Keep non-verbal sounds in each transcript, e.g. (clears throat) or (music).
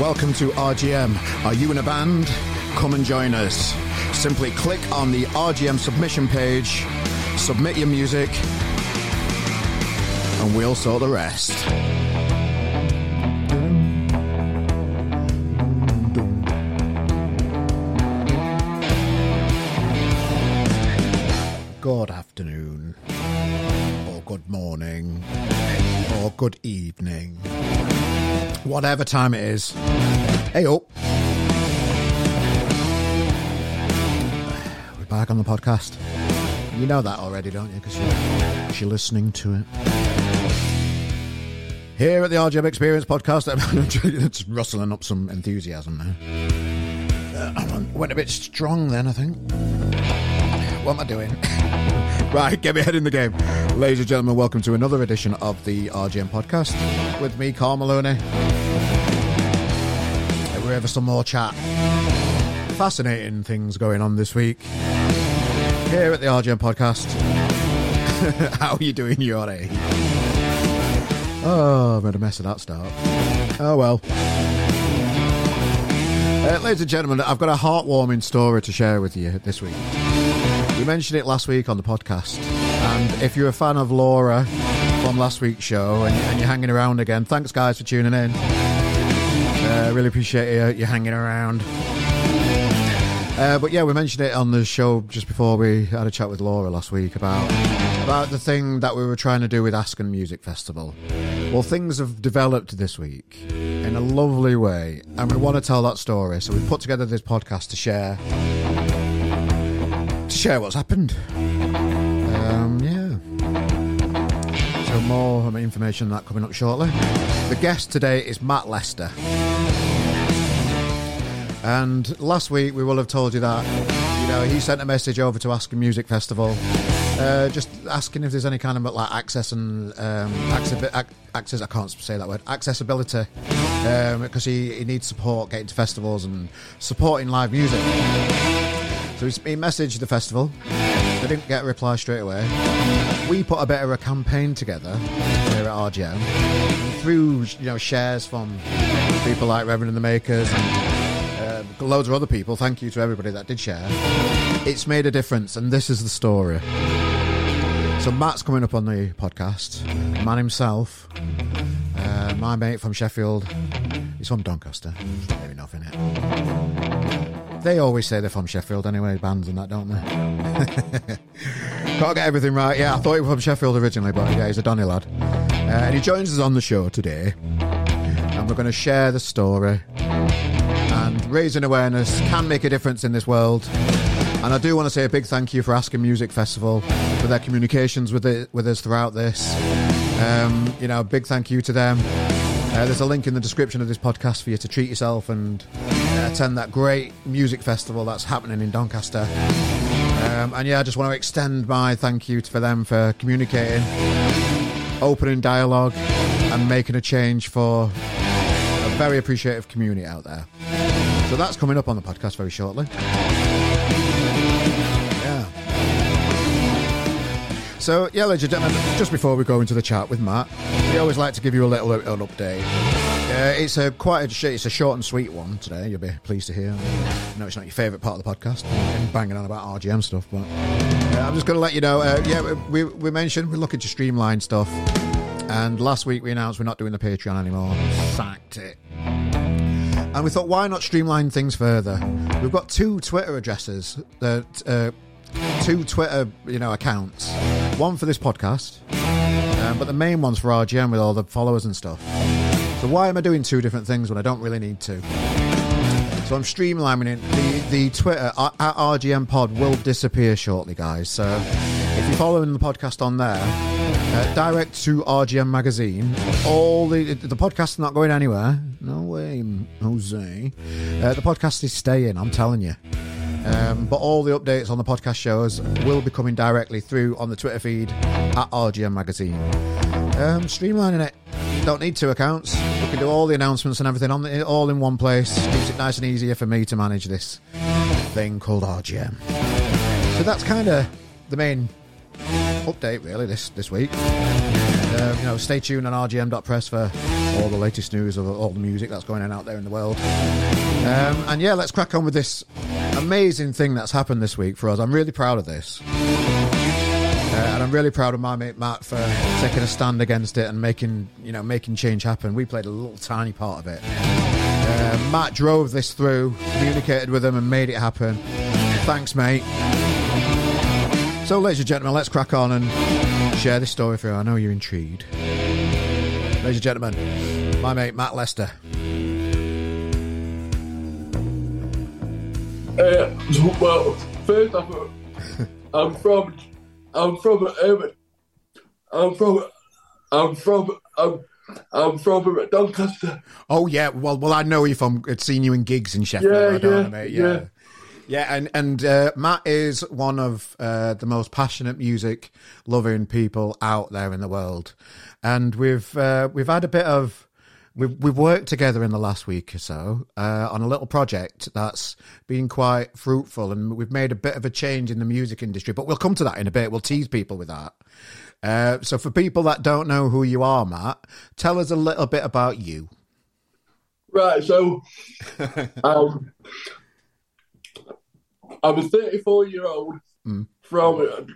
Welcome to RGM. Are you in a band? Come and join us. Simply click on the RGM submission page, submit your music, and we'll sort the rest. Good afternoon, or good morning, or good evening, whatever time it is. Hey up. We're back on the podcast. You know that already, don't you? Because you're, you're listening to it. Here at the RGM Experience podcast, (laughs) I'm rustling up some enthusiasm now. Uh, (clears throat) went a bit strong then, I think. What am I doing? (laughs) right, get me head in the game. Ladies and gentlemen, welcome to another edition of the RGM podcast with me, Carl Maloney. We're for some more chat. Fascinating things going on this week here at the RGM podcast. (laughs) How are you doing, Yori? Oh, I made a mess of that start. Oh well. Uh, ladies and gentlemen, I've got a heartwarming story to share with you this week. Mentioned it last week on the podcast, and if you're a fan of Laura from last week's show and, and you're hanging around again, thanks guys for tuning in. I uh, really appreciate you, you hanging around. Uh, but yeah, we mentioned it on the show just before we had a chat with Laura last week about about the thing that we were trying to do with Askern Music Festival. Well, things have developed this week in a lovely way, and we want to tell that story. So we put together this podcast to share share what's happened. Um, yeah. So more information on that coming up shortly. The guest today is Matt Lester. And last week we will have told you that you know he sent a message over to Askern Music Festival, uh, just asking if there's any kind of like access and um, access. I can't say that word. Accessibility, because um, he, he needs support getting to festivals and supporting live music. So he messaged the festival. They didn't get a reply straight away. We put a bit of a campaign together here at RGM through you know shares from people like Reverend and the Makers and uh, loads of other people. Thank you to everybody that did share. It's made a difference, and this is the story. So Matt's coming up on the podcast. Man himself, uh, my mate from Sheffield. He's from Doncaster. Maybe nothing it. They always say they're from Sheffield anyway, bands and that, don't they? (laughs) Can't get everything right. Yeah, I thought he was from Sheffield originally, but yeah, he's a Donny lad. Uh, and he joins us on the show today. And we're going to share the story. And raising awareness can make a difference in this world. And I do want to say a big thank you for Askern Music Festival for their communications with it, with us throughout this. Um, you know, big thank you to them. Uh, there's a link in the description of this podcast for you to treat yourself and attend that great music festival that's happening in Doncaster. Um, and yeah, I just want to extend my thank you to for them for communicating, opening dialogue, and making a change for a very appreciative community out there. So that's coming up on the podcast very shortly. Yeah. So, yeah, ladies and gentlemen, just before we go into the chat with Matt, we always like to give you a little an update. Uh, it's a quite a it's a short and sweet one today. You'll be pleased to hear. I know it's not your favourite part of the podcast, I'm banging on about RGM stuff, but uh, I'm just going to let you know. Uh, yeah, we we mentioned we're looking to streamline stuff, and last week we announced we're not doing the Patreon anymore. Sacked it. And we thought, why not streamline things further? We've got two Twitter addresses that uh, two Twitter, you know, accounts. One for this podcast, um, but the main one's for RGM with all the followers and stuff. So why am I doing two different things when I don't really need to? So I'm streamlining it. The, the Twitter uh, at RGM Pod will disappear shortly, guys. So if you're following the podcast on there, uh, direct to RGM Magazine. All the the podcast is not going anywhere. No way, Jose. Uh, the podcast is staying. I'm telling you. Um, but all the updates on the podcast shows will be coming directly through on the Twitter feed at RGM Magazine. Um, streamlining it. Don't need two accounts. We can do all the announcements and everything on the, all in one place. Keeps it nice and easier for me to manage this thing called RGM. So that's kind of the main update, really, this this week. Um, you know, stay tuned on rgm.press for all the latest news of all the music that's going on out there in the world. Um, and yeah, let's crack on with this amazing thing that's happened this week for us. I'm really proud of this. And I'm really proud of my mate Matt for taking a stand against it and making you know making change happen. We played a little tiny part of it. Uh, Matt drove this through, communicated with them, and made it happen. Thanks, mate. So, ladies and gentlemen, let's crack on and share this story you. I know you're intrigued. Ladies and gentlemen, my mate Matt Lester. Uh, well, first I'm from, I'm from, um, I'm from, I'm from, I'm, I'm from Doncaster. Oh yeah, well, well, I know you from. I'd seen you in gigs in Sheffield. Yeah, I don't yeah, know, mate. Yeah. yeah. Yeah, and and uh, Matt is one of uh, the most passionate music loving people out there in the world, and we've uh, we've had a bit of we've we've worked together in the last week or so uh, on a little project that's been quite fruitful, and we've made a bit of a change in the music industry. But we'll come to that in a bit. We'll tease people with that. Uh, so for people that don't know who you are, Matt, tell us a little bit about you. Right, so, (laughs) um, I'm a 34 year old Mm. from,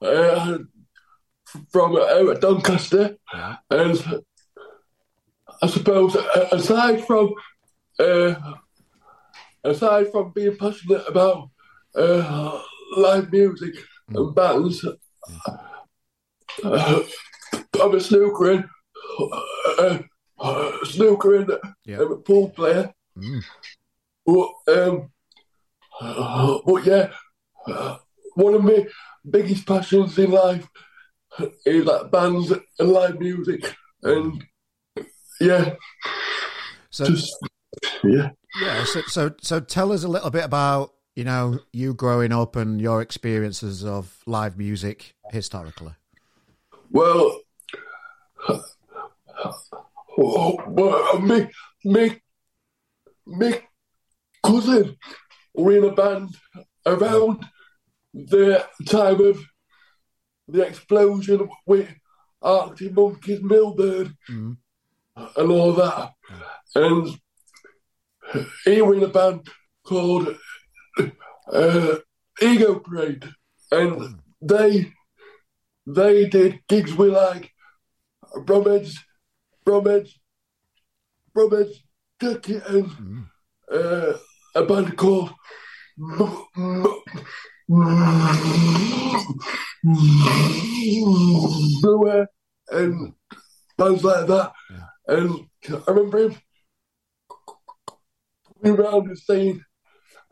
uh, from uh, Doncaster, Yeah. and I suppose uh, aside from, uh, aside from being passionate about uh, live music and bands, uh, I'm a snooker uh, uh, snooker and Yeah. I'm a pool player. Mm. But, um, uh, but yeah, uh, one of my biggest passions in life is like bands and live music, and yeah, So just yeah. Yeah, so, so so tell us a little bit about you know you growing up and your experiences of live music historically. Well, well, me, me, me cousin were in a band around the time of the explosion with Arctic Monkeys, Milburn, Mm. And all that. And he were in a band called uh, Ego Parade, and they they did gigs with like Bromheads, Bromheads, Bromheads, Jacket, and Mm. uh, a band called M- Brewer and bands like that. And I remember him coming around and saying,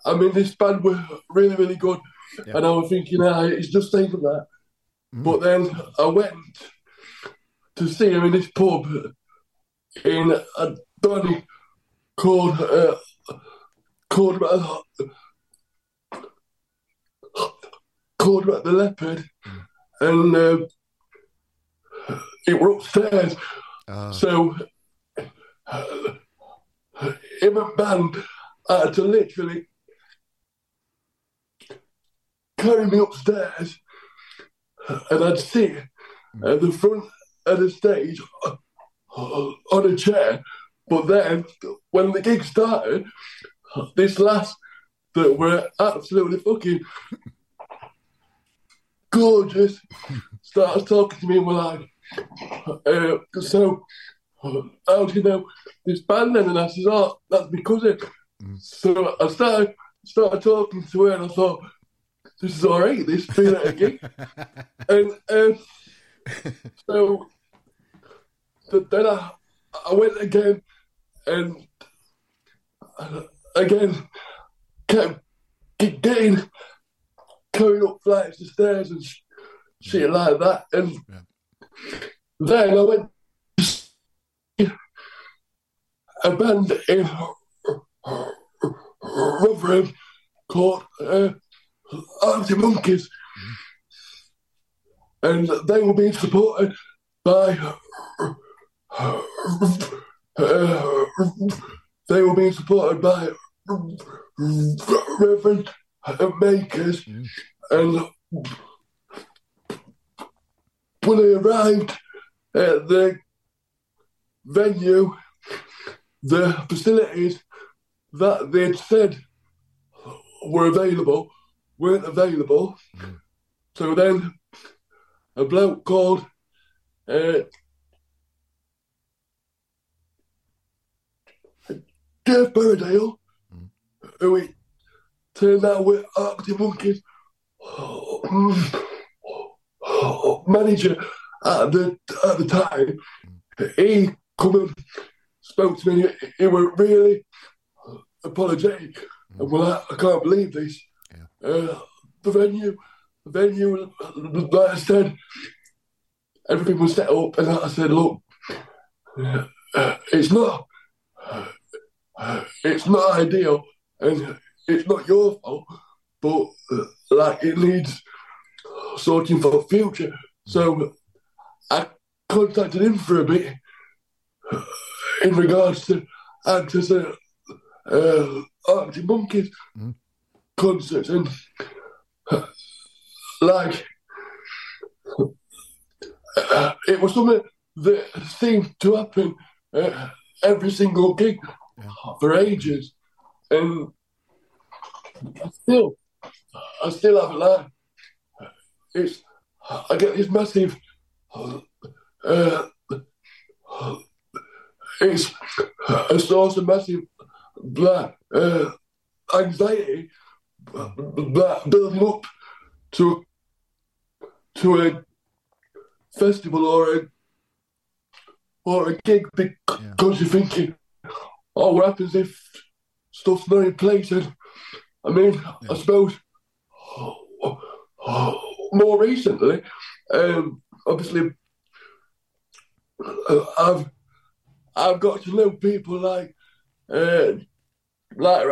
I mean, this band were really, really good. Yeah. And I was thinking, ah, it's just thinking that. But then I went to see him in this pub in a Donny called uh, called uh, called about the leopard, and uh, it were upstairs. Uh, So uh, him and band had to literally carry me upstairs, and I'd sit at the front of the stage uh, on a chair. But then, when the gig started, this last that were absolutely fucking gorgeous started talking to me and were like, uh, so, uh, how do you know this band then? And I said, oh, that's my cousin. So I started started talking to her and I thought, this is all right, this being at a gig. and um, so th- then I, I went again and uh, again kept getting going up flights of stairs and sh- shit like that. And then I went to see a band in Rotherham called uh, Arctic Monkeys. And they were being supported by uh, they were being supported by Reverend Makers and when they arrived at the venue, the facilities that they'd said were available weren't available. Mm. So then a bloke called uh, Geoff Barradale, Mm. who it turned out with Arctic Monkeys (gasps) manager at the at the time, he come and spoke to me. He, he was really apologetic, and well, I, I can't believe this. Yeah. Uh, the venue, the venue, like I said, everything was set up, and I said, look, uh, it's not, uh, it's not ideal, and it's not your fault, but uh, like it needs sorting for future. So I contacted him for a bit in regards to to uh, Arctic Monkeys Mm. concerts and uh, like uh, it was something that seemed to happen uh, every single gig Yeah. for ages, and I still, I still haven't learned. It's I get this massive. Uh, it's a source of massive blah, uh, anxiety that building up to to a festival or a or a gig because you're thinking, oh, what happens if stuff's not in place? And I mean, I suppose more recently, um, obviously, uh, I've I've got to know people like uh, like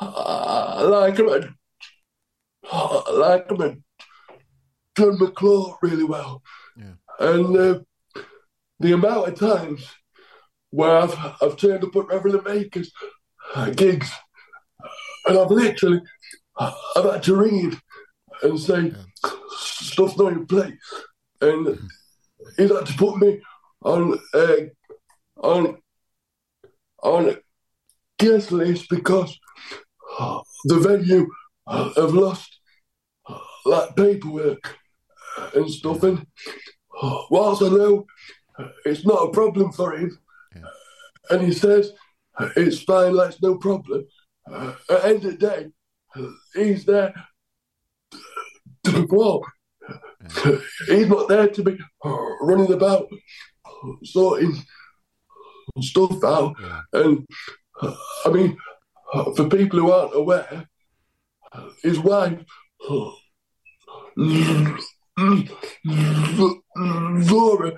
uh, like uh, like uh, Jon McClure really well, Yeah. and uh, the amount of times where I've I've turned up at Reverend Makers uh, gigs, and I've literally I've had to ring him and say stuff's not in place, and he's had to put me on uh, on on a guest list because the venue have lost like paperwork and stuff. And whilst I know it's not a problem for him, Yeah. and he says it's fine, that's no problem. Uh, at the end of the day, he's there to perform. He's not there to be running about sorting stuff out. Yeah. And I mean, for people who aren't aware, his wife, Laura,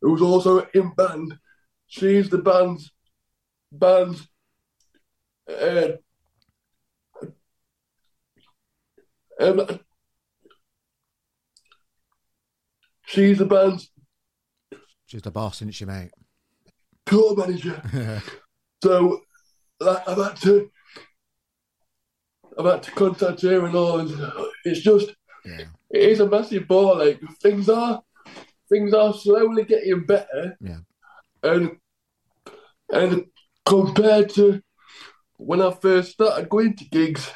who's also in band, she's the band's band's uh, um, she's the band's She's the boss, isn't she, mate? tour manager. (laughs) So like, I've had to I've had to contact her and all and it's just yeah. it is a massive ball like things are things are slowly getting better Yeah. and and compared to when I first started going to gigs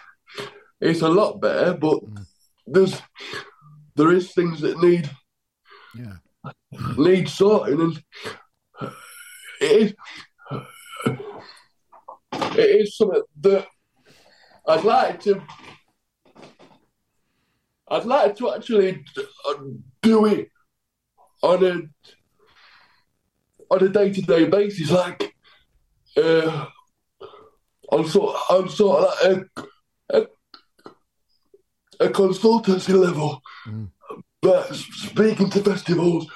it's a lot better but Mm. there's there is things that need Yeah. need sorting and it is it is something that I'd like to I'd like to actually do it on a on a day to day basis, like uh, on sort on sort of like a, a, a consultancy level, Mm. But speaking to festivals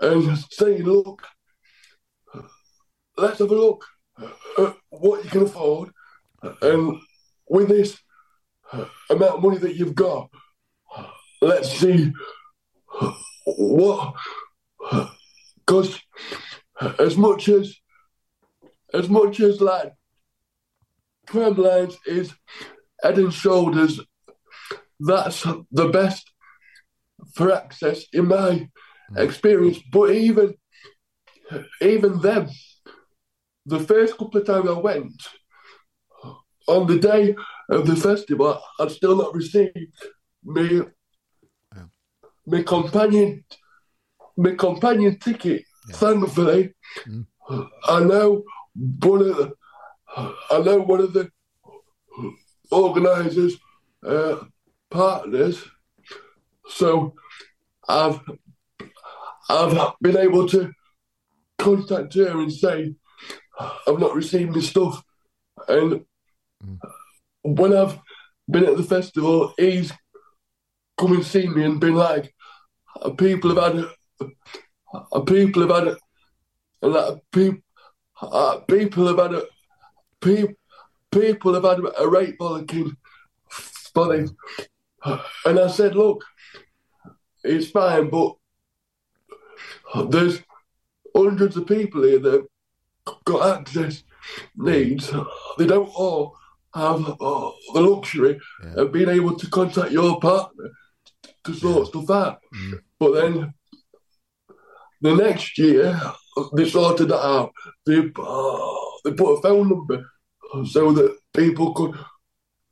and saying, look, let's have a look at what you can afford, and with this amount of money that you've got, let's see what. Because as much as as much as like Tramlines is head and shoulders, that's the best for access in my experience. But even even then, the first couple of times I went, on the day of the festival, I'd still not received me Yeah. my companion my companion ticket. Thankfully, Mm. I know one of the I know one of the organisers uh, partners, so I've I've been able to contact her and say I've not received my stuff, and when I've been at the festival, he's come and seen me and been like, people have had, people have had, and that people, uh, people have had, people, people have had a rape bollocking for this. And I said, look, it's fine, but there's hundreds of people here that got access needs. They don't all have uh, the luxury Yeah. of being able to contact your partner to sort stuff out. Mm. But then the next year, they sorted that out. They, uh, they put a phone number so that people could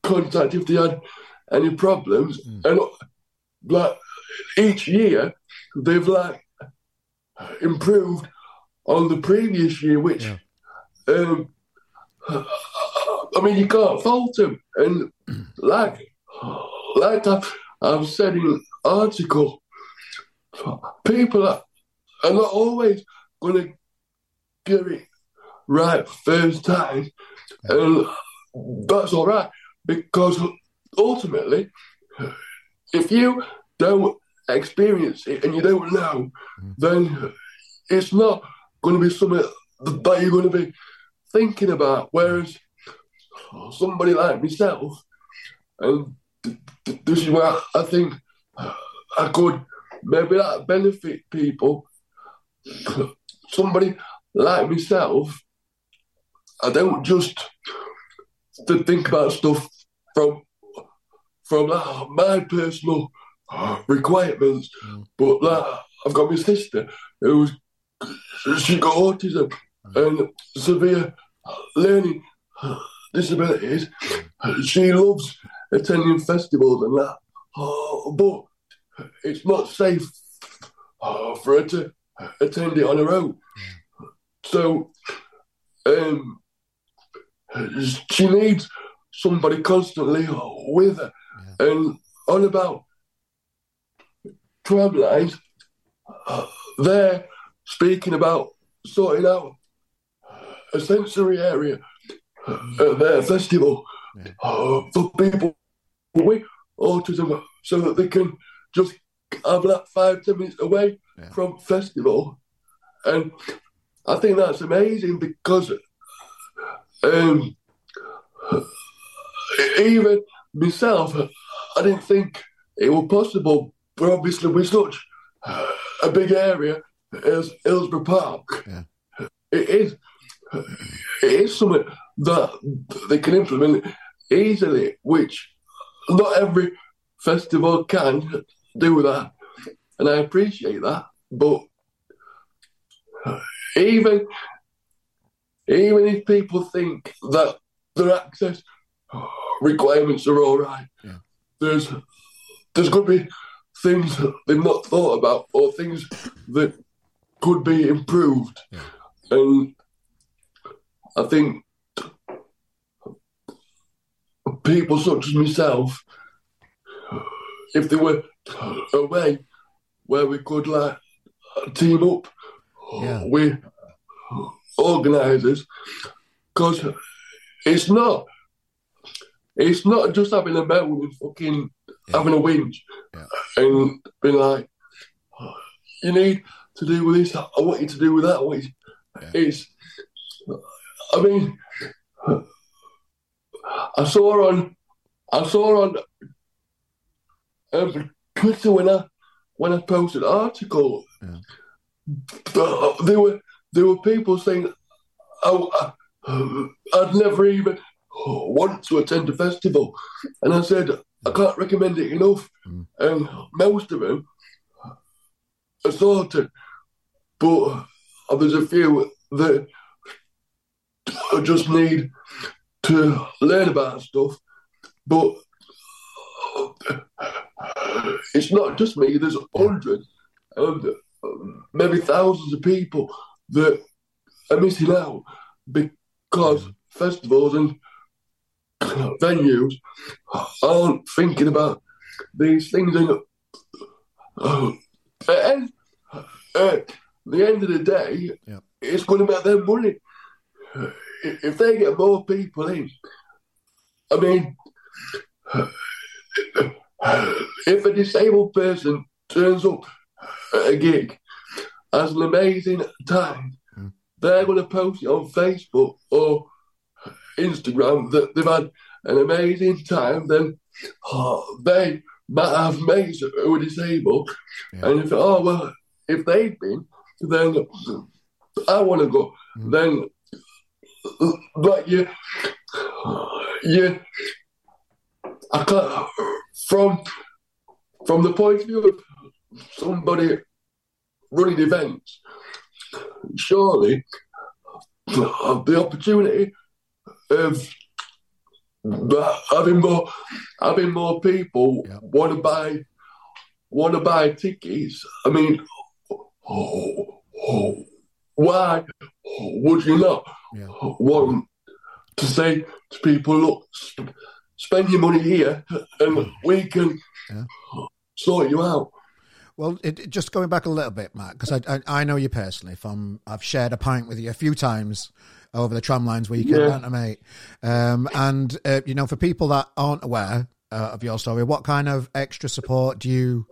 contact if they had any problems. Mm. And like each year, they've like improved on the previous year, which Yeah. um, I mean, you can't fault them. And like, like I've, I've said in article, people are, are not always going to get it right first time, and that's all right because ultimately, if you don't experience it and you don't know, mm. then it's not going to be something that you're going to be thinking about. Whereas somebody like myself, and th- th- this is where I think I could maybe that benefit people. (clears throat) Somebody like myself, I don't just to think about stuff from from my personal (gasps) requirements, but like, I've got my sister who's she got autism and severe learning (sighs) disabilities. She loves attending festivals and that, uh, but it's not safe uh, for her to attend it on her own. So, um, she needs somebody constantly with her. And on about tramlines, uh, they're speaking about sorting out a sensory area at their festival Yeah. uh, for people with autism so that they can just have like five, ten minutes away Yeah. from festival. And I think that's amazing because um, even myself, I didn't think it was possible, but obviously with such a big area as Hillsborough Park, Yeah. it is it is something that they can implement easily, which not every festival can do that, and I appreciate that. But even even if people think that their access requirements are all right, Yeah. there's there's going to be things that they've not thought about or things that could be improved, Yeah. and I think people such as myself, if they were away where we could like team up Yeah. with organisers, because it's not it's not just having a moan and fucking having a whinge Yeah. and being like, you need to do with this. I want you to do with that. I want you Yeah. It's, I mean, I saw on, I saw on um, Twitter when I when I posted an article, Yeah. uh, there were there were people saying, "Oh, uh, I'd never even want to attend a festival," and I said, "I can't recommend it enough." Mm. And most of them are sorted, but uh, there's a few that I just need to learn about stuff. But uh, it's not just me. There's hundreds, and uh, maybe thousands of people that are missing out because mm. festivals and venues aren't thinking about these things. And uh, at, at the end of the day, Yep. it's going to make them money. If they get more people in, I mean, if a disabled person turns up at a gig, has an amazing time, Mm. they're going to post it on Facebook or Instagram that they've had an amazing time, then oh, they might have mates who are disabled. Yeah. And if, oh, well, if they've been, then I want to go. Mm. Then, but you, you, I can't, from, from the point of view of somebody running events, surely the opportunity Um, of having more having more people Yeah. want to buy want to buy tickets. I mean, oh, oh, why would you not Yeah. want to say to people, look, sp- spend your money here, and we can Yeah. sort you out. Well, it- just going back a little bit, Matt, because I, I I know you personally. From I've shared a pint with you a few times over the tramlines weekend, Yeah. haven't I, mate? Um, and uh, you know, for people that aren't aware uh, of your story, what kind of extra support do you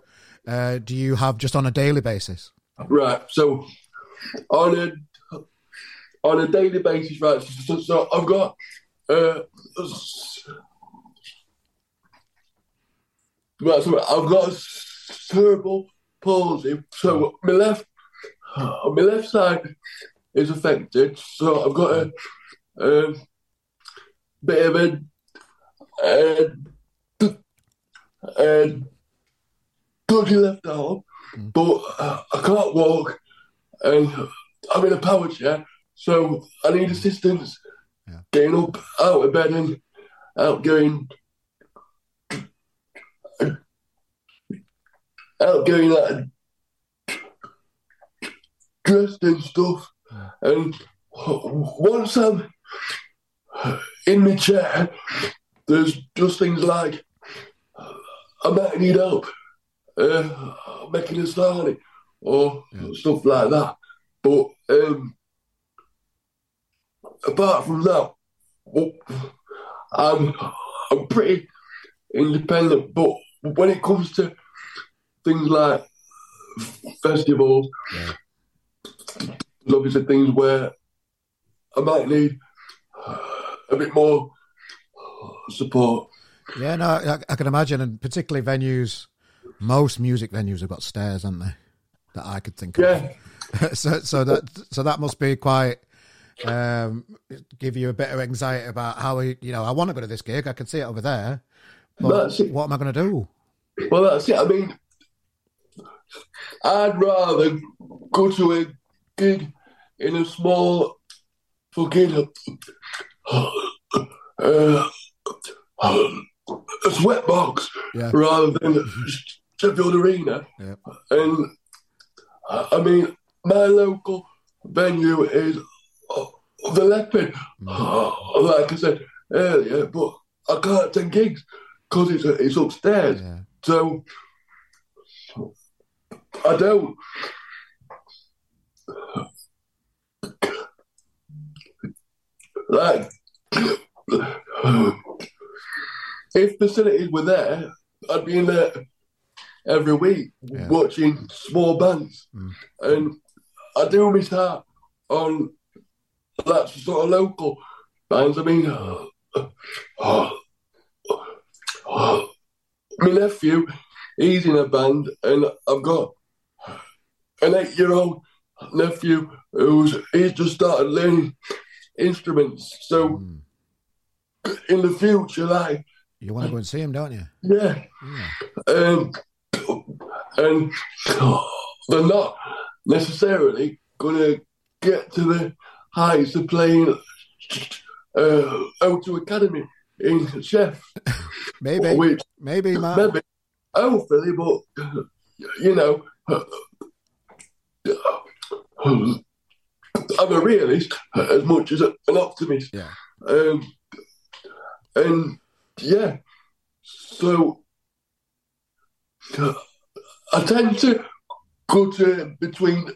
uh, do you have just on a daily basis? Right. So on a on a daily basis, right? So, so I've got uh, s- right. So I've got a cerebral palsy. So my left on my left side is affected. So I've got a, a bit of a, a, a dodgy left arm but uh, I can't walk and I'm in a power chair, so I need assistance Yeah. getting up out of bed and out going out going like dressed and stuff. And once I'm in my chair, there's just things like I might need help uh, making a sarnie or Yeah. stuff like that. But um, apart from that, I'm I'm pretty independent. But when it comes to things like festivals, Yeah. There's obviously things where I might need a bit more support. Yeah, no, I, I can imagine, and particularly venues. Most music venues have got stairs, haven't they? That I could think of. Yeah. (laughs) so so that so that must be quite um give you a bit of anxiety about how you know I want to go to this gig I can see it over there but what am I going to do Well, that's it. I mean, I'd rather go to a gig in a small fucking uh, a sweat box yeah rather than Sheffield Arena. Yeah. And uh, I mean, my local venue is uh, the Leopard, uh, like I said earlier, but I can't attend gigs because it's, it's upstairs. yeah So I don't. Like, if facilities were there, I'd be in there every week Yeah. watching small bands, Mm. and I do miss out on that sort of local bands. I mean, my nephew, he's in a band, and I've got an eight-year-old nephew who's he's just started learning instruments. So Mm. in the future, like you want to go and see him don't you yeah, yeah um, and they're not necessarily going to get to the heights of playing uh, O2 Academy in Sheff. (laughs) maybe, which, maybe, Matt. maybe, hopefully, but you know, I'm a realist as much as an optimist. Yeah. Um, and yeah, so I tend to go to between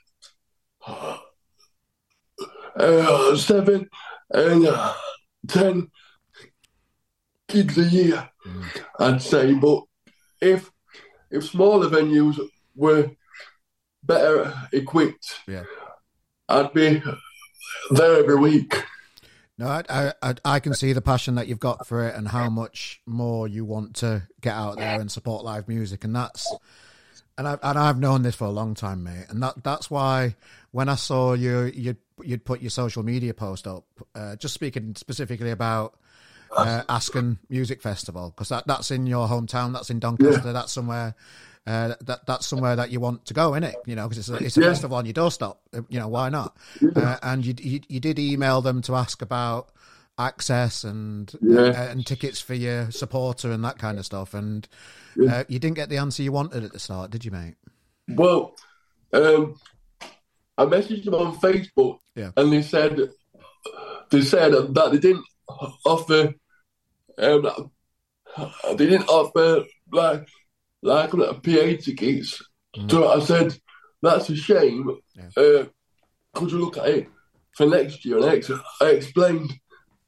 uh, seven and uh, ten gigs a year, Mm. I'd say. But if if smaller venues were better equipped, Yeah. I'd be there every week. No, I, I I can see the passion that you've got for it and how much more you want to get out there and support live music, and that's and I've and I've known this for a long time, mate, and that that's why when I saw you you'd you'd put your social media post up, uh, just speaking specifically about uh, Askern Music Festival because that that's in your hometown, that's in Doncaster, Yeah. that's somewhere. Uh, that that's somewhere that you want to go, in it? You know, because it's a, it's a Yeah. festival on your doorstep. You know, why not? Uh, and you, you you did email them to ask about access and Yeah. uh, and tickets for your supporter and that kind of stuff. And uh, you didn't get the answer you wanted at the start, did you, mate? Well, um, I messaged them on Facebook, Yeah. and they said they said that they didn't offer um, they didn't offer like like a PA tickets. So I said that's a shame. Yeah. Uh, could you look at it for next year? And I, ex- I explained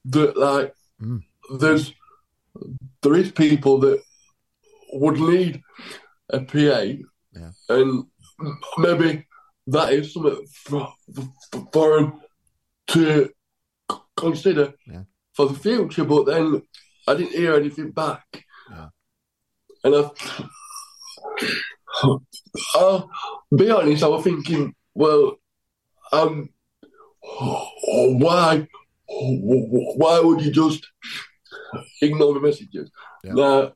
that like Mm. there's there is people that would need a PA, Yeah. and maybe that is something for, for, for them to consider Yeah. for the future. But then I didn't hear anything back, Yeah. and I, I'll be honest. I was thinking, well, um, why, why would you just ignore the messages? Yeah. Now,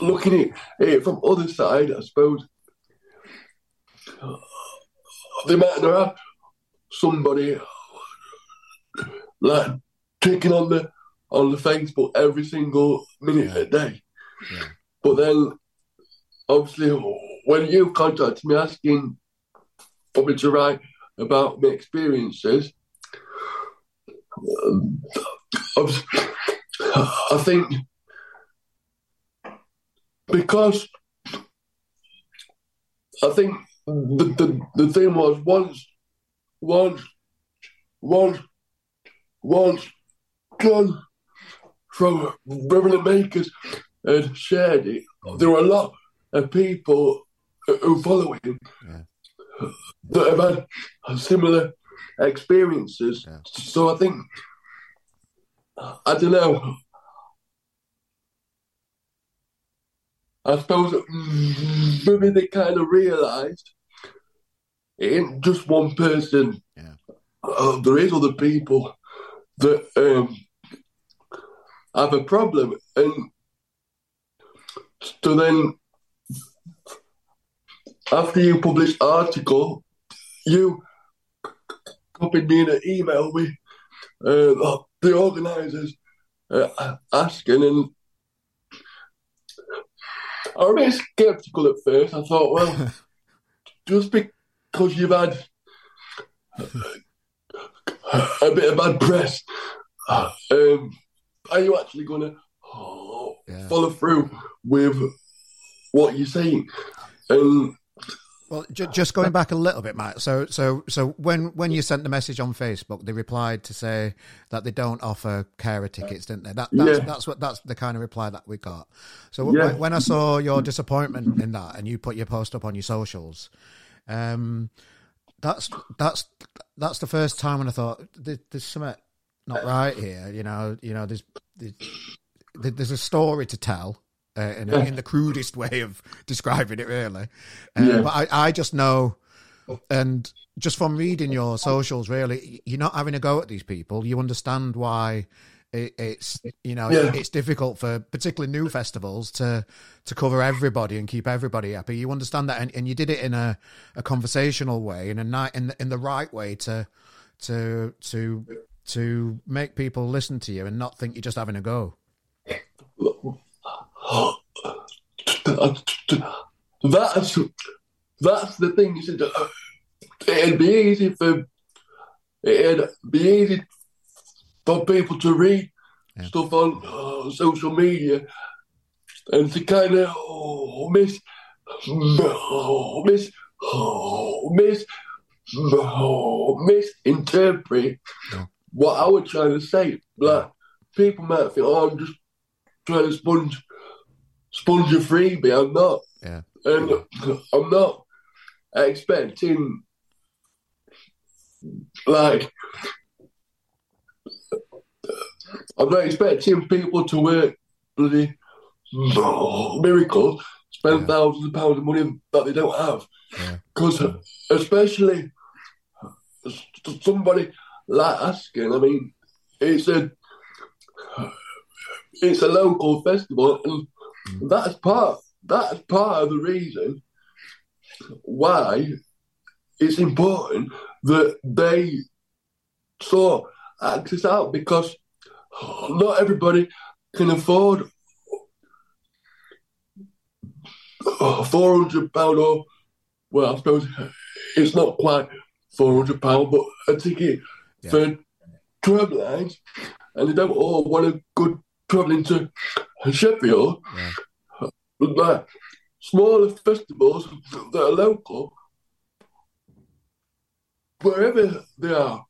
looking at it from other side, I suppose they might have somebody like clicking on the on the Facebook every single minute a day. Yeah. But then, obviously, when you contacted me asking for me to write about my experiences, um, I think because I think the, the, the thing was once once once once Jon from Reverend Makers had shared it, there were a lot of people who follow him Yeah. that have had similar experiences. Yeah. So I think I don't know. I suppose maybe they kind of realised it ain't just one person. Yeah. Uh, there is other people that um, have a problem, and so then after you published the article, you copied me in an email with uh, the organisers uh, asking, and I was a bit sceptical at first. I thought, well, (laughs) just because you've had a bit of bad press, um, are you actually going to Yeah. follow through with what you're saying? And Well, ju- just going back a little bit, Matt. So, so, so when when you sent the message on Facebook, they replied to say that they don't offer carer tickets, didn't they? That, that's Yeah. that's what that's the kind of reply that we got. So Yeah. when, when I saw your disappointment in that, and you put your post up on your socials, um, that's that's that's the first time when I thought there, there's something not right here. You know, you know, there's there's, there's a story to tell. Uh, in, in the crudest way of (laughs) describing it, really. Uh, Yeah. But I, I just know, and just from reading your socials, really, you're not having a go at these people. You understand why it, it's you know Yeah. it's difficult for particularly new festivals to to cover everybody and keep everybody happy. You understand that, and, and you did it in a, a conversational way, in a night in the, in the right way to to to to make people listen to you and not think you're just having a go. That's that's the thing. You said uh, it'd be easy for it'd be easy for people to read Yeah. stuff on uh, social media and to kind of oh, miss oh, miss oh, miss oh, misinterpret Yeah. what I was trying to say. Like people might think, "Oh, I'm just trying to sponge sponge a freebie." I'm not Yeah, and I'm not expecting like I'm not expecting people to work bloody miracles, spend Yeah. thousands of pounds of money that they don't have. yeah, Because especially somebody like Askern, I mean, it's a it's a local festival, and that's part that's part of the reason why it's important that they sort access out because not everybody can afford four hundred pound or well, I suppose it's not quite four hundred pound, but a ticket Yeah. for Tramlines, and they don't all want to go travelling to Sheffield. yeah, But like smaller festivals that are local, wherever they are,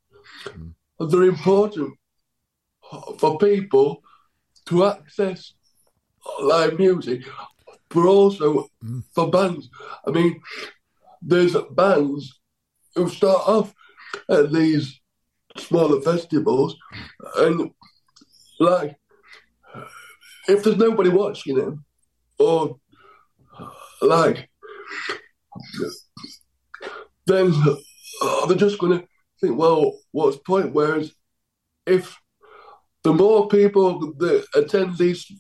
Mm. they're important for people to access live music, but also Mm. for bands. I mean, there's bands who start off at these smaller festivals, and like, if there's nobody watching them, or like, then uh, they're just going to think, well, what's the point? Whereas if the more people that attend these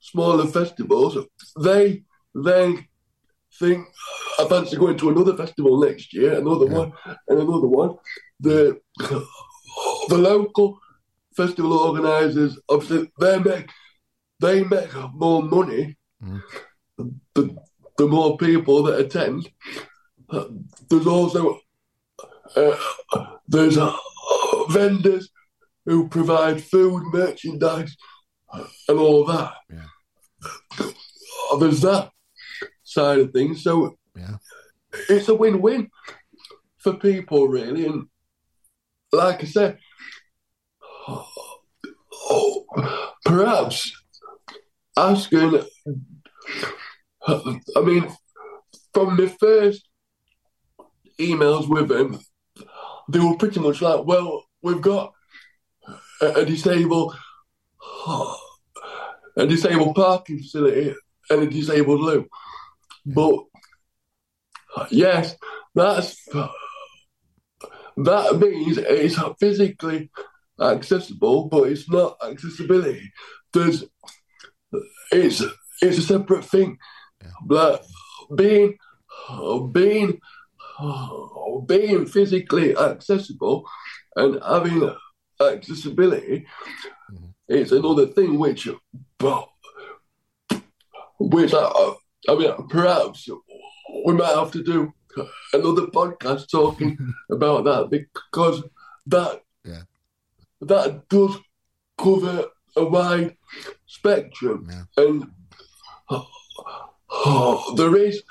smaller festivals, they then think, I fancy going to another festival next year, another Yeah. one, and another one. The the local festival organisers, obviously, they make they make more money Mm. the, the more people that attend. Uh, There's also uh, there's uh, vendors who provide food, merchandise, uh, and all that. Yeah. Uh, There's that side of things. So yeah, it's a win-win for people, really. And like I said, oh, perhaps Askern. I mean, from the first emails with him, they were pretty much like, "Well, we've got a, a disabled, a disabled parking facility and a disabled loo." But yes, that's that means it's physically accessible, but it's not accessibility. There's it's it's a separate thing. Yeah. But being being being physically accessible and having accessibility Mhm. is another thing which which I, I mean perhaps we might have to do another podcast talking (laughs) about that because that Yeah. that does cover a wide spectrum Yeah. and (sighs) (sighs) there is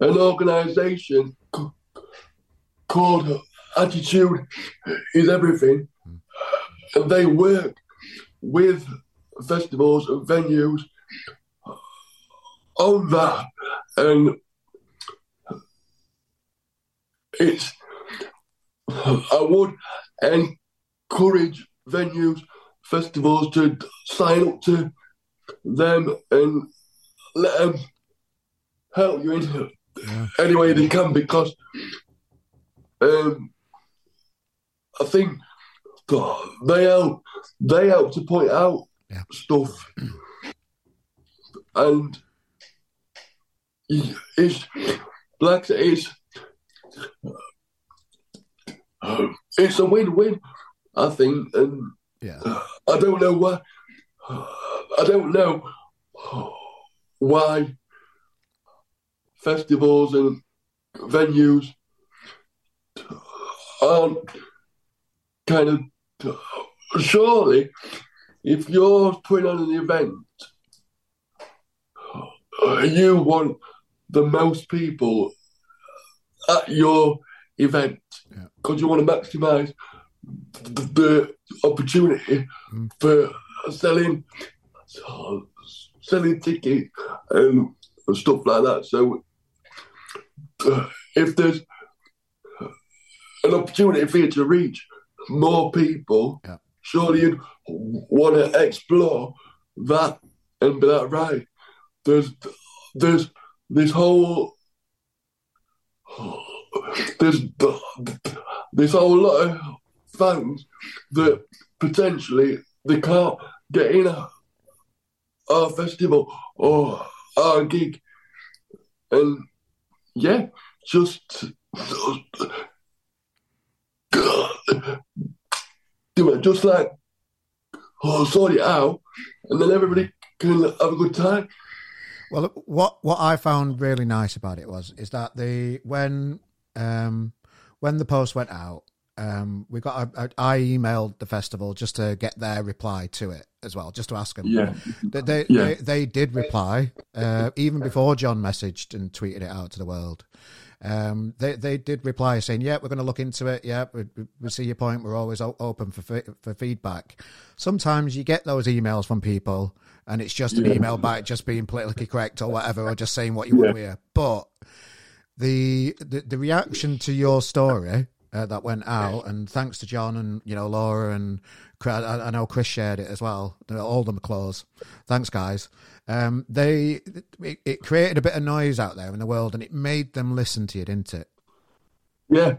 an organisation c- called Attitude is Everything, Mm. and they work with festivals and venues on that, and it's (sighs) I would encourage venues, festivals to sign up to them and let them help you in Yeah. any way they can because um, I think they help they help to point out Yeah. stuff, (clears throat) and it's like say, it's it's a win-win, I think, and Yeah. I don't know why. I don't know why festivals and venues aren't kind of. Surely, if you're putting on an event, you want the most people at your event Yeah. because you want to maximize the, the opportunity Mm. for selling selling tickets and, and stuff like that. So uh, if there's an opportunity for you to reach more people, Yeah. surely you'd want to explore that and be like, right, there's there's this whole there's this whole lot of fans that potentially they can't get in a, our festival or a gig. And yeah, just do it just like oh, sort it out, and then everybody can have a good time. Well, what what I found really nice about it was is that the when um when the post went out, um we got a, a, I emailed the festival just to get their reply to it as well, just to ask them. Yeah, They they, Yeah. they, they did reply uh, even before Jon messaged and tweeted it out to the world. Um, they they did reply saying, "Yeah, we're going to look into it. Yeah, we, we- see your point. We're always open for fe- for feedback." Sometimes you get those emails from people, and it's just an Yeah. email back, just being politically correct or whatever, or just saying what you want to hear. But the the, the reaction to your story uh, that went out, and thanks to Jon and you know Laura and Chris- I, I know Chris shared it as well. All the McClures, thanks guys. Um, they it, it created a bit of noise out there in the world, and it made them listen to you, didn't it? yeah,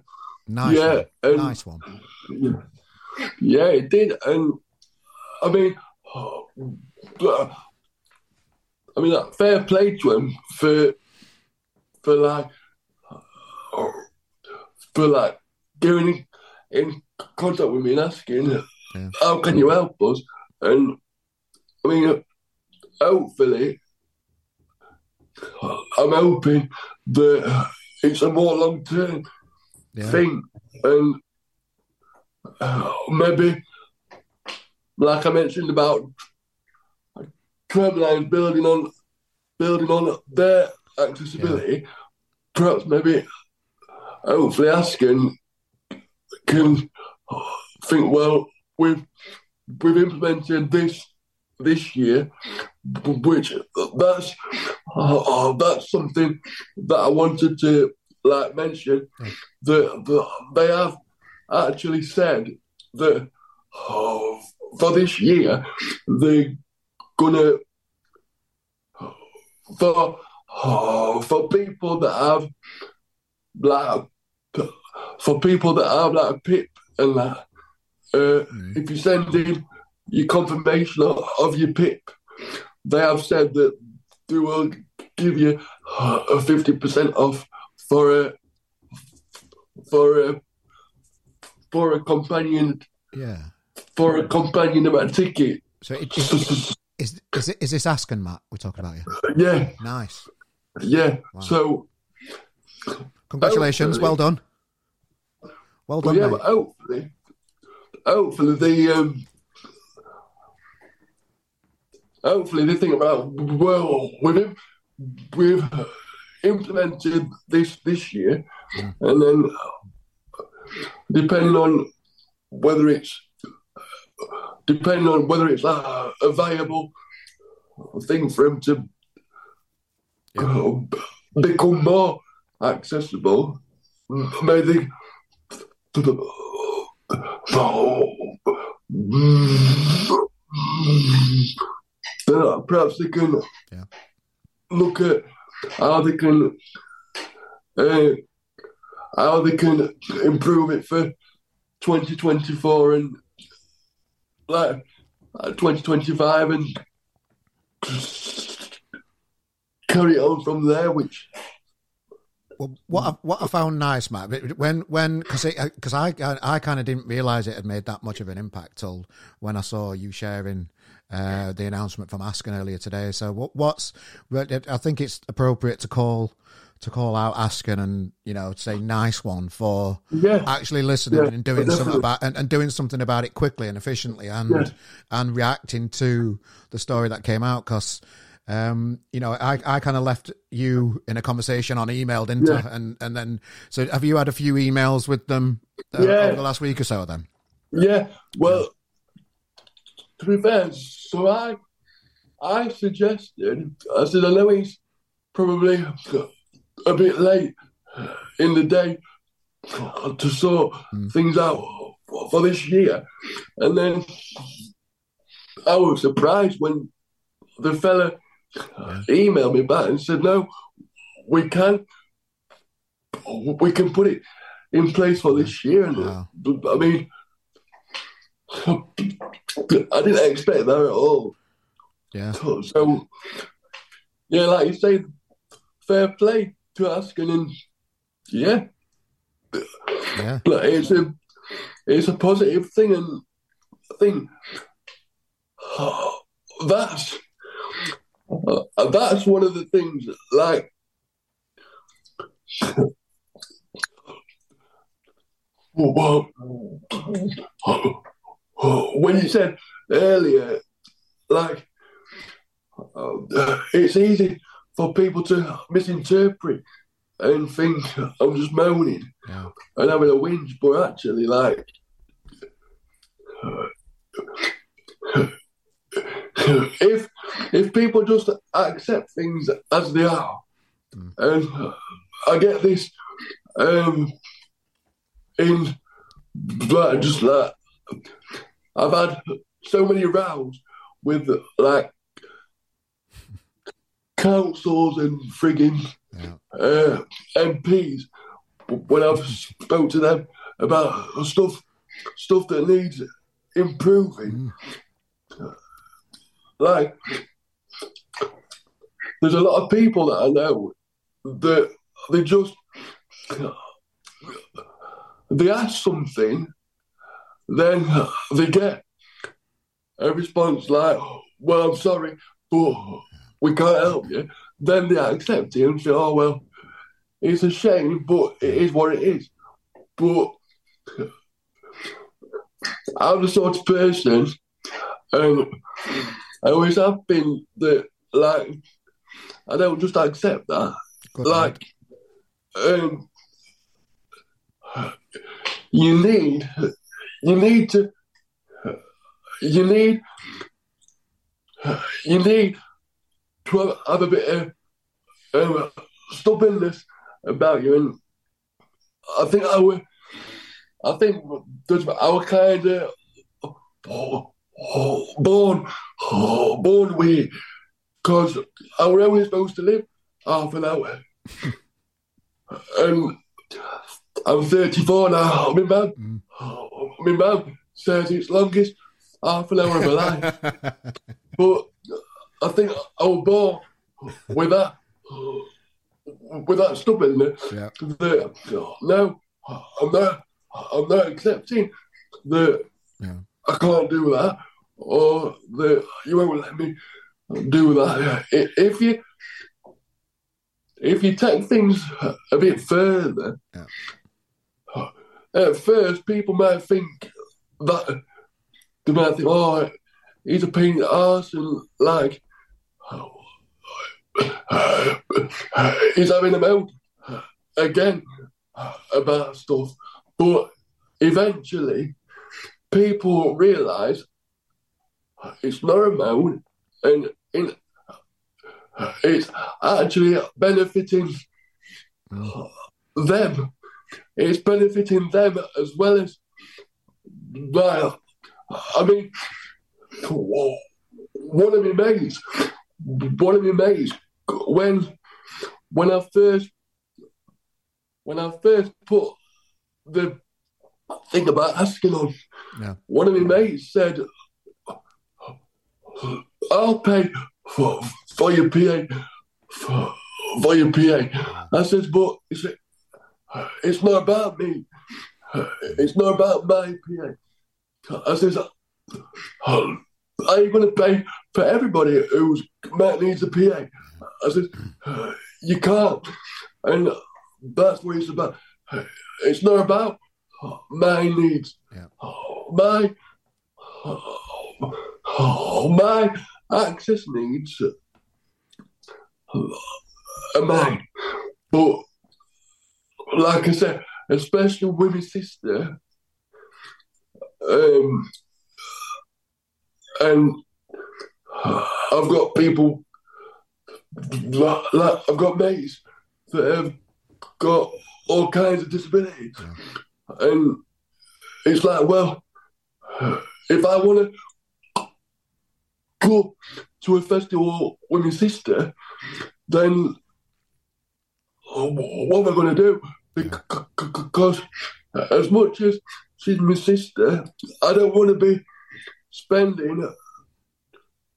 Nice, Yeah, one. and- nice one. yeah, yeah. It did, and I mean, (sighs) I mean, like, fair play to him for for like for like getting in, contact with me and Askern Yeah. how can you help us, and I mean, hopefully, I'm hoping that it's a more long term Yeah, thing and uh, maybe like I mentioned about Tramlines building on building on their accessibility, perhaps maybe hopefully asking can think well we've we've implemented this this year which that's uh, that's something that I wanted to like mention Yeah. that they have actually said that oh, for this year they're gonna for oh, for people that have like for people that have like a pip and that uh, Mm. if you send in your confirmation of, of your pip they have said that they will give you a fifty percent off for a for a for a companion yeah. for a companion about ticket. So it, it, is, is is it, is this Askern Matt we're talking about here? yeah, Nice. yeah. Wow. So, Congratulations. Well done. Well done, yeah, mate. but hopefully, hopefully the um, hopefully they think about well, we've we've implemented this this year, and then depending on whether it's depending on whether it's a, a viable thing for him to uh, become more accessible, maybe then perhaps they can Yeah. look at how they can uh, how they can improve it for 2024 and like, like 2025 and carry on from there, which what I, what I found nice, Matt, when when because because I I, I kind of didn't realize it had made that much of an impact till when I saw you sharing uh, the announcement from Askern earlier today. So what what's I think it's appropriate to call to call out Askern and you know say nice one for Yeah. actually listening Yeah, and doing definitely. something about and, and doing something about it quickly and efficiently and Yeah. and reacting to the story that came out because. Um, you know, I, I kind of left you in a conversation on email, didn't Yeah. I? And and then, so have you had a few emails with them uh, Yeah. over the last week or so? Then, Yeah, well, to be fair, so I, I suggested, I said, I know he's probably a bit late in the day to sort things out for this year, and then I was surprised when the fella emailed me back and said, "No, we can, we can put it in place for this year." And Wow. I mean. I didn't expect that at all. yeah, So, yeah, like you say, fair play to Askern, and yeah, yeah, like it's a it's a positive thing, and I think (sighs) that's uh, that's one of the things. Like, well, when you said earlier, like uh, it's easy for people to misinterpret and think I'm just moaning yeah, and having a whinge, but actually, like, if if people just accept things as they are, and I get this, um, in like just like I've had so many rows with like councils and frigging yeah, uh, MPs when I've spoke to them about stuff stuff that needs improving. Like there's a lot of people that I know that they just they ask something, then they get a response like, "Well, I'm sorry, but we can't help you." Then they accept it and say, "Oh well, it's a shame, but it is what it is." But I'm the sort of person, and I always have been that like I don't just accept that. Good, like, um, you need, you need to, you need, you need to have, have a bit of um, stubbornness about you, and I think our, I think there's our kind of oh, oh, born, oh, born we, because we're only supposed to live half an hour. (laughs) and I'm 34 now. My mum, mm. oh, my mum says it's longest half an hour of my life. (laughs) But I think I was born with that, with that stubbornness. yeah, That no, I'm not, I'm not accepting that yeah, I can't do that, or that you won't let me do that. If you if you take things a bit further, Yeah. at first people might think that they might think, oh, he's a pain in the arse and like he's having a mouth again about stuff. But eventually, people realise it's not a and in, it's actually benefiting them. It's benefiting them as well as. Well, I mean, one of my mates, one of my mates, when when I first when I first put the thing about Askern on, yeah, one of my mates said, I'll pay for for your PA for, for your PA. I says, but it's, it's not about me. It's not about my PA. I says, are you going to pay for everybody who's needs a PA? I said, you can't. And that's what it's about. It's not about my needs. Yeah. My my access needs are mine. But like I said, especially with my sister, um, and I've got people like, like I've got mates that have got all kinds of disabilities, Yeah. and it's like, well, if I want to go to a festival with my sister, then what am I going to do? Because as much as she's my sister, I don't want to be spending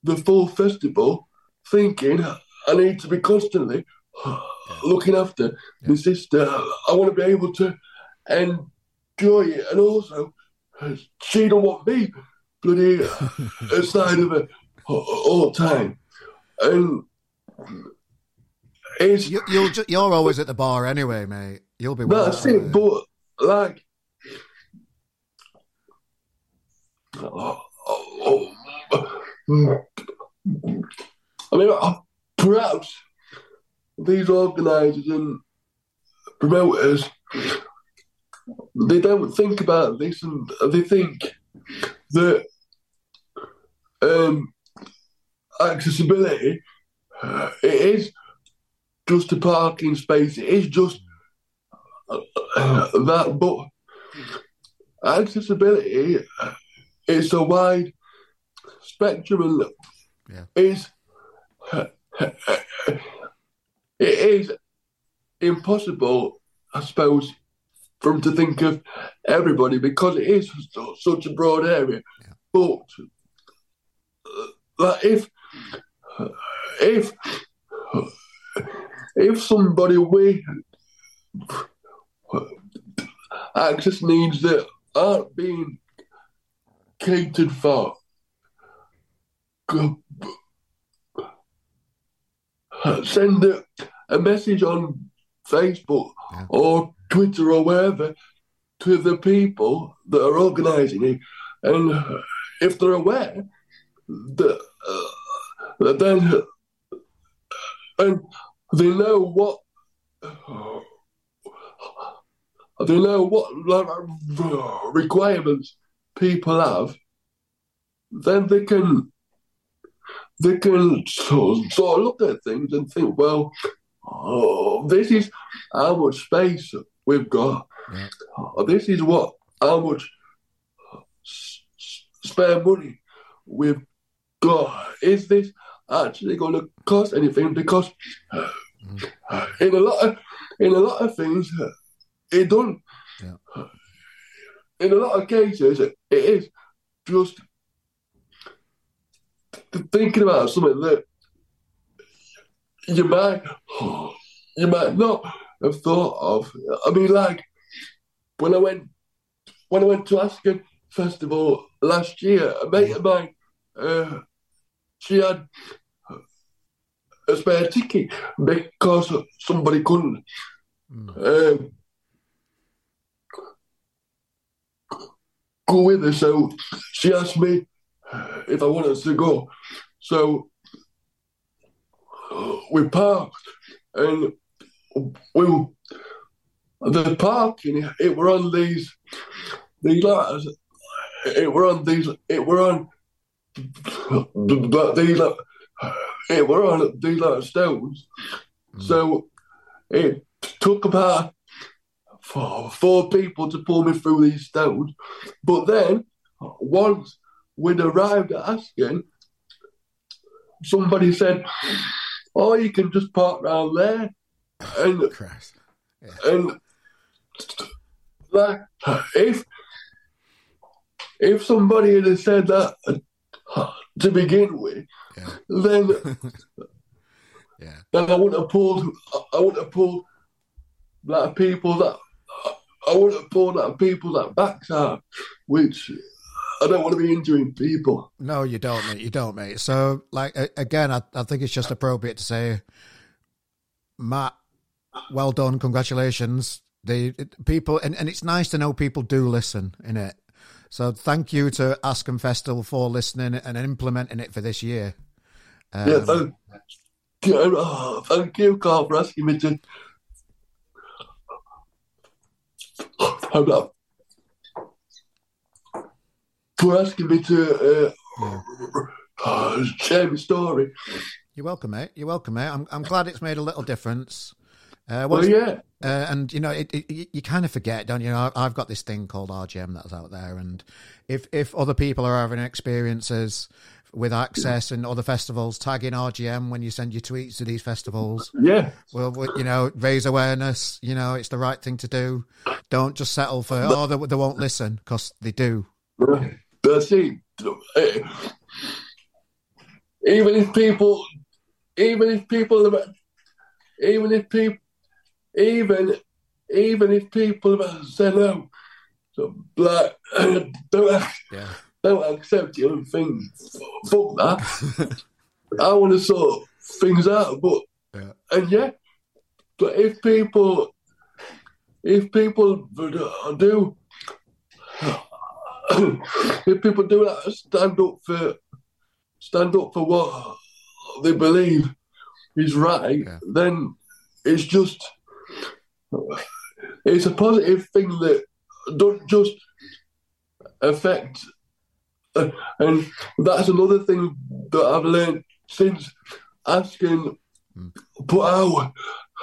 the full festival thinking I need to be constantly looking after my sister. I want to be able to enjoy it, and also she don't want me bloody (laughs) aside of her all the time, and it's You, you'll ju- you're always at the bar anyway, mate. You'll be. well that's it. there. But like, oh, oh, oh, I mean, perhaps these organisers and promoters they don't think about this, and they think that um, accessibility uh, it is just a parking space. It is just uh, that, but accessibility is a wide spectrum and Yeah. is it is impossible, I suppose, for to think of everybody because it is such a broad area. Yeah. But uh, like if if if somebody with access needs that aren't being catered for send a, a message on Facebook Yeah. or Twitter or wherever to the people that are organising it, and if they're aware that, that then and they know what they know what requirements people have, then they can they can sort of, look at things and think, well, oh, this is how much space we've got. Yeah. Oh, this is what how much spare money we've got. Is this actually going to cost anything? Because uh, (sighs) in a lot of in a lot of things, (sighs) it don't. Yeah. In a lot of cases, it is just thinking about something that you might (sighs) you might not have thought of. I mean, like when I went when I went to Askern Festival last year, a mate of mine, uh, she had spare ticket because somebody couldn't um, go with her. So she asked me if I wanted to go. So we parked and we were, the parking it were on these these like it were on these it were on these like, it were on these like stones. Mm. So it took about four, four people to pull me through these stones. But then once we'd arrived at Askern, somebody said, "Oh, you can just park round there," and oh, Christ. and like if if somebody had said that to begin with, Yeah. then (laughs) Yeah. then I wouldn't have pulled. I wouldn't have pulled that people that I wouldn't have pulled that people that backs out, which I don't want to be injuring people. No, you don't, mate. You don't, mate. So, like, again, I, I think it's just appropriate to say, Matt, well done, congratulations. The people, and, and it's nice to know people do listen in it. So, thank you to Askern Festival for listening and implementing it for this year. Um, yeah, thank, yeah, oh, thank you, Carl, for asking me to. Hold up. For asking me to uh, share my story. You're welcome, mate. You're welcome, mate. I'm, I'm glad it's made a little difference. Uh, Well, yeah. Uh, and you know, it, it, you- kind of forget, don't you? I've got this thing called RGM that's out there, and if if other people are having experiences with access and other festivals, tag in RGM when you send your tweets to these festivals. (laughs) Yeah. Well, you know, raise awareness. You know, it's the right thing to do. Don't just settle for oh they, they won't listen because they do. That's it. Even if people, even if people, even if people, even even if people say no, so like (coughs) don't Yeah, don't accept and think fuck that. (laughs) I want to sort things out, but yeah, and yeah, but if people, if people uh, do, (coughs) if people do that, stand up for, stand up for what they believe is right, Yeah. then it's just, it's a positive thing that don't just affect, uh, and that's another thing that I've learned since Askern put out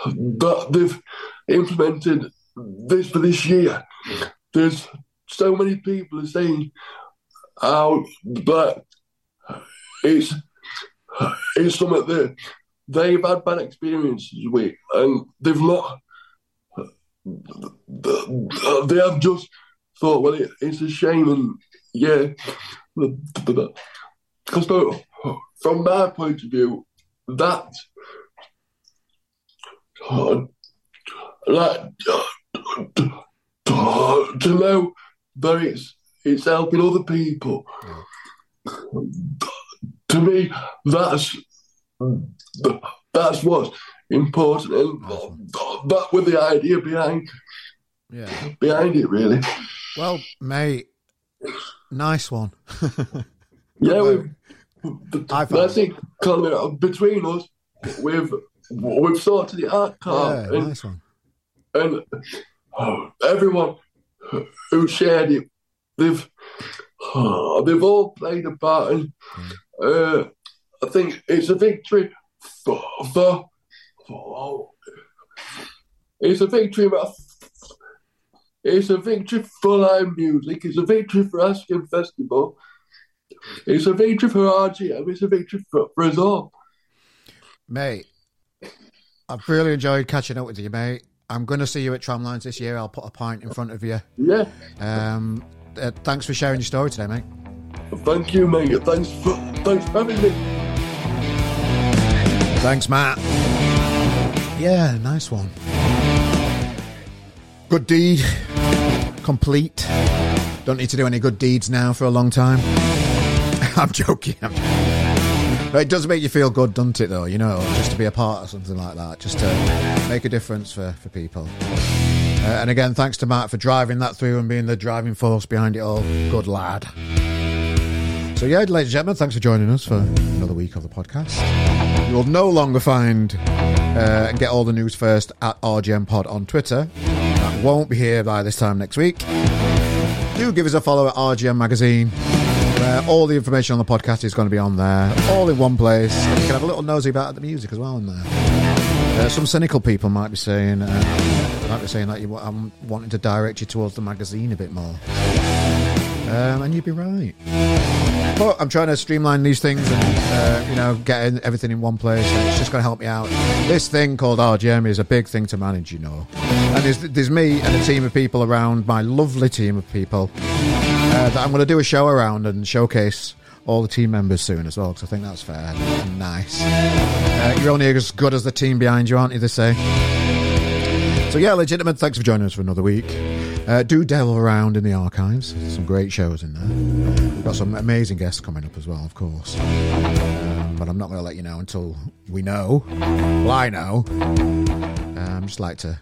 that they've implemented this for this year. There's so many people are saying how that it's it's something that they've had bad experiences with and they've not they have just thought well it, it's a shame and yeah because from my point of view that like to, know that it's it's helping other people. To me, that's that's what's important, and that with the idea behind yeah. behind it, really. Well, mate, nice one. (laughs) Yeah, we've, (laughs) High five. that's it. Colin, Between us, we've we've sorted it out, Carl, yeah, and nice one. and oh, everyone who shared it, they've oh, they've all played a part, and uh, I think it's a victory for, for, for it's a victory about. It's a victory for live music. It's a victory for Askern Festival. It's a victory for RGM. It's a victory for, for us all. Mate, I've really enjoyed catching up with you, mate. I'm going to see you at Tramlines this year. I'll put a pint in front of you. Yeah. Um, uh, thanks for sharing your story today, mate. Thank you, mate. Thanks for thanks for having me. Thanks, Matt. Yeah, nice one. Good deed. Complete. Don't need to do any good deeds now for a long time. (laughs) I'm joking. But it does make you feel good, doesn't it, though? You know, just to be a part of something like that, just to make a difference for, for people. Uh, and again, thanks to Matt for driving that through and being the driving force behind it all. Good lad. So, yeah, ladies and gentlemen, thanks for joining us for another week of the podcast. You will no longer find uh, and get all the news first at RGM Pod on Twitter. That won't be here by this time next week. Do give us a follow at RGM Magazine, where all the information on the podcast is going to be on there, all in one place. You can have a little nosy about the music as well on there. Uh, some cynical people might be saying, uh, might be saying that you, I'm wanting to direct you towards the magazine a bit more, um, and you'd be right. But I'm trying to streamline these things and, uh, you know, getting everything in one place. It's just going to help me out. This thing called RGM is a big thing to manage, you know. And there's, there's me and a team of people around, my lovely team of people, uh, that I'm going to do a show around and showcase all the team members soon as well, because I think that's fair and nice. Uh, you're only as good as the team behind you, aren't you? They say. So yeah, legitimate. Thanks for joining us for another week. Uh, do delve around in the archives. Some great shows in there. We've got some amazing guests coming up as well, of course. Um, but I'm not going to let you know until we know. Well, I know. Um, just like to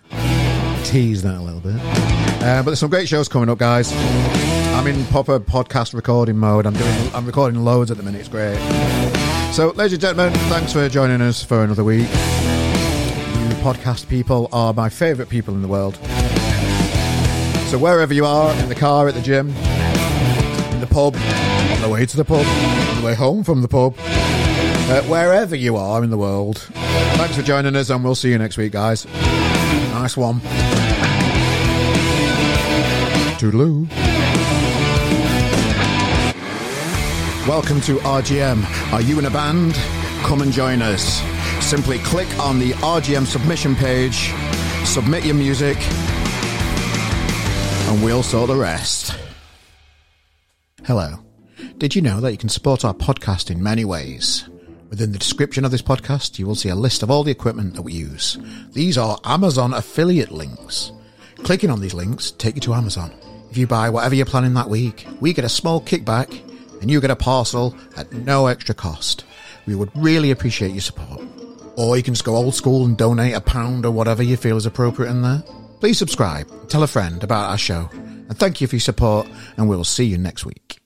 tease that a little bit. Uh, but there's some great shows coming up, guys. I'm in proper podcast recording mode. I'm doing. I'm recording loads at the minute. It's great. So, ladies and gentlemen, thanks for joining us for another week. You podcast people are my favourite people in the world. So wherever you are, in the car, at the gym, in the pub, on the way to the pub, on the way home from the pub, uh, wherever you are in the world, thanks for joining us, and we'll see you next week, guys. Nice one. Toodaloo. Welcome to RGM. Are you in a band? Come and join us. Simply click on the RGM submission page, submit your music, and we'll sort the rest. Hello. Did you know that you can support our podcast in many ways? Within the description of this podcast, you will see a list of all the equipment that we use. These are Amazon affiliate links. Clicking on these links take you to Amazon. If you buy whatever you're planning that week, we get a small kickback and you get a parcel at no extra cost. We would really appreciate your support. Or you can just go old school and donate a pound or whatever you feel is appropriate in there. Please subscribe, tell a friend about our show, and thank you for your support, and we'll see you next week.